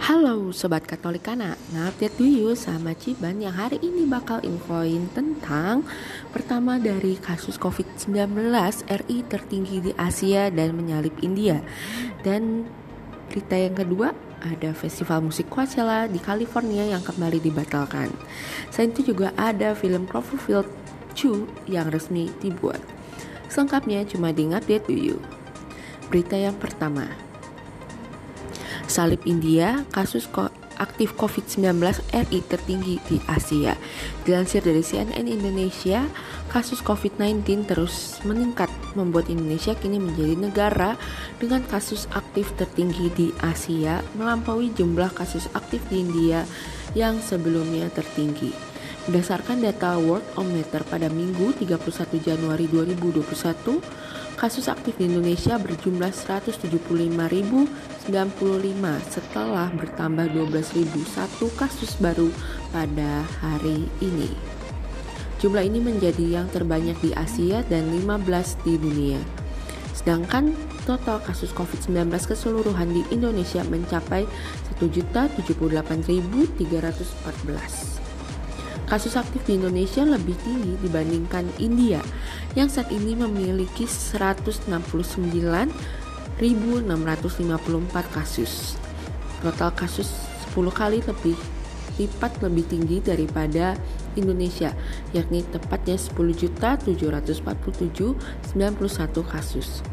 Halo Sobat Katolikana, ngupdate dulu sama Ciban yang hari ini bakal infoin tentang Pertama dari kasus COVID-19 RI tertinggi di Asia dan menyalip India. Dan berita yang kedua ada festival musik Coachella di California yang kembali dibatalkan. Selain itu juga ada film Cloverfield 2 yang resmi dibuat. Selengkapnya cuma di ngupdate dulu Berita yang pertama Salib India, kasus ko aktif COVID-19 RI tertinggi di Asia. Dilansir dari CNN Indonesia, kasus COVID-19 terus meningkat membuat Indonesia kini menjadi negara dengan kasus aktif tertinggi di Asia melampaui jumlah kasus aktif di India yang sebelumnya tertinggi. Berdasarkan data World Ometer pada Minggu 31 Januari 2021, Kasus aktif di Indonesia berjumlah 175.095 setelah bertambah 12.001 kasus baru pada hari ini. Jumlah ini menjadi yang terbanyak di Asia dan 15 di dunia. Sedangkan total kasus COVID-19 keseluruhan di Indonesia mencapai 1.078.314. Kasus aktif di Indonesia lebih tinggi dibandingkan India yang saat ini memiliki 169.654 kasus. Total kasus 10 kali lebih lipat lebih tinggi daripada Indonesia, yakni tepatnya 10.747.91 kasus.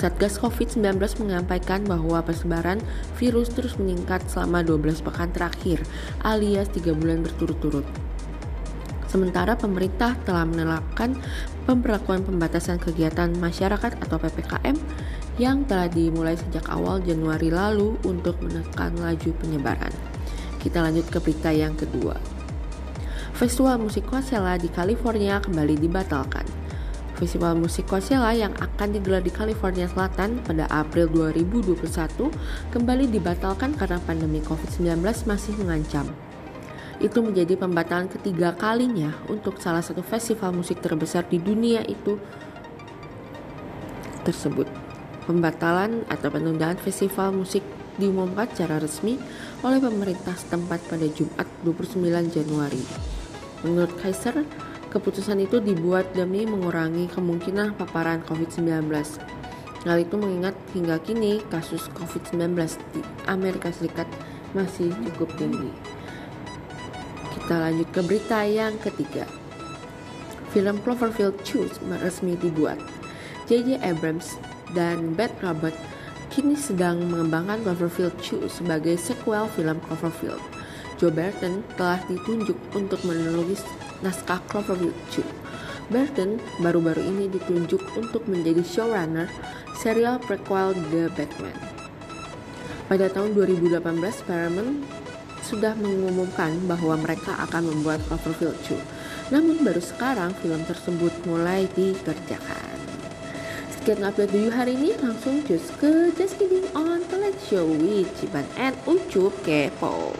Satgas COVID-19 menyampaikan bahwa persebaran virus terus meningkat selama 12 pekan terakhir, alias 3 bulan berturut-turut. Sementara pemerintah telah menerapkan pemberlakuan pembatasan kegiatan masyarakat atau PPKM yang telah dimulai sejak awal Januari lalu untuk menekan laju penyebaran. Kita lanjut ke berita yang kedua. Festival musik Coachella di California kembali dibatalkan. Festival musik Coachella yang akan digelar di California Selatan pada April 2021 kembali dibatalkan karena pandemi COVID-19 masih mengancam. Itu menjadi pembatalan ketiga kalinya untuk salah satu festival musik terbesar di dunia itu tersebut. Pembatalan atau penundaan festival musik diumumkan secara resmi oleh pemerintah setempat pada Jumat 29 Januari. Menurut Kaiser, Keputusan itu dibuat demi mengurangi kemungkinan paparan COVID-19. Hal itu mengingat hingga kini kasus COVID-19 di Amerika Serikat masih cukup tinggi. Kita lanjut ke berita yang ketiga. Film Cloverfield 2 resmi dibuat. J.J. Abrams dan Beth Robert kini sedang mengembangkan Cloverfield 2 sebagai sequel film Cloverfield. Joe Burton telah ditunjuk untuk menulis naskah Cloverfield 2. Burton baru-baru ini ditunjuk untuk menjadi showrunner serial prequel The Batman. Pada tahun 2018, Paramount sudah mengumumkan bahwa mereka akan membuat Cloverfield 2. Namun baru sekarang film tersebut mulai dikerjakan. Sekian update dulu hari ini, langsung cus ke Just Kidding on Tonight Show with Ciban and Ucup Kepo.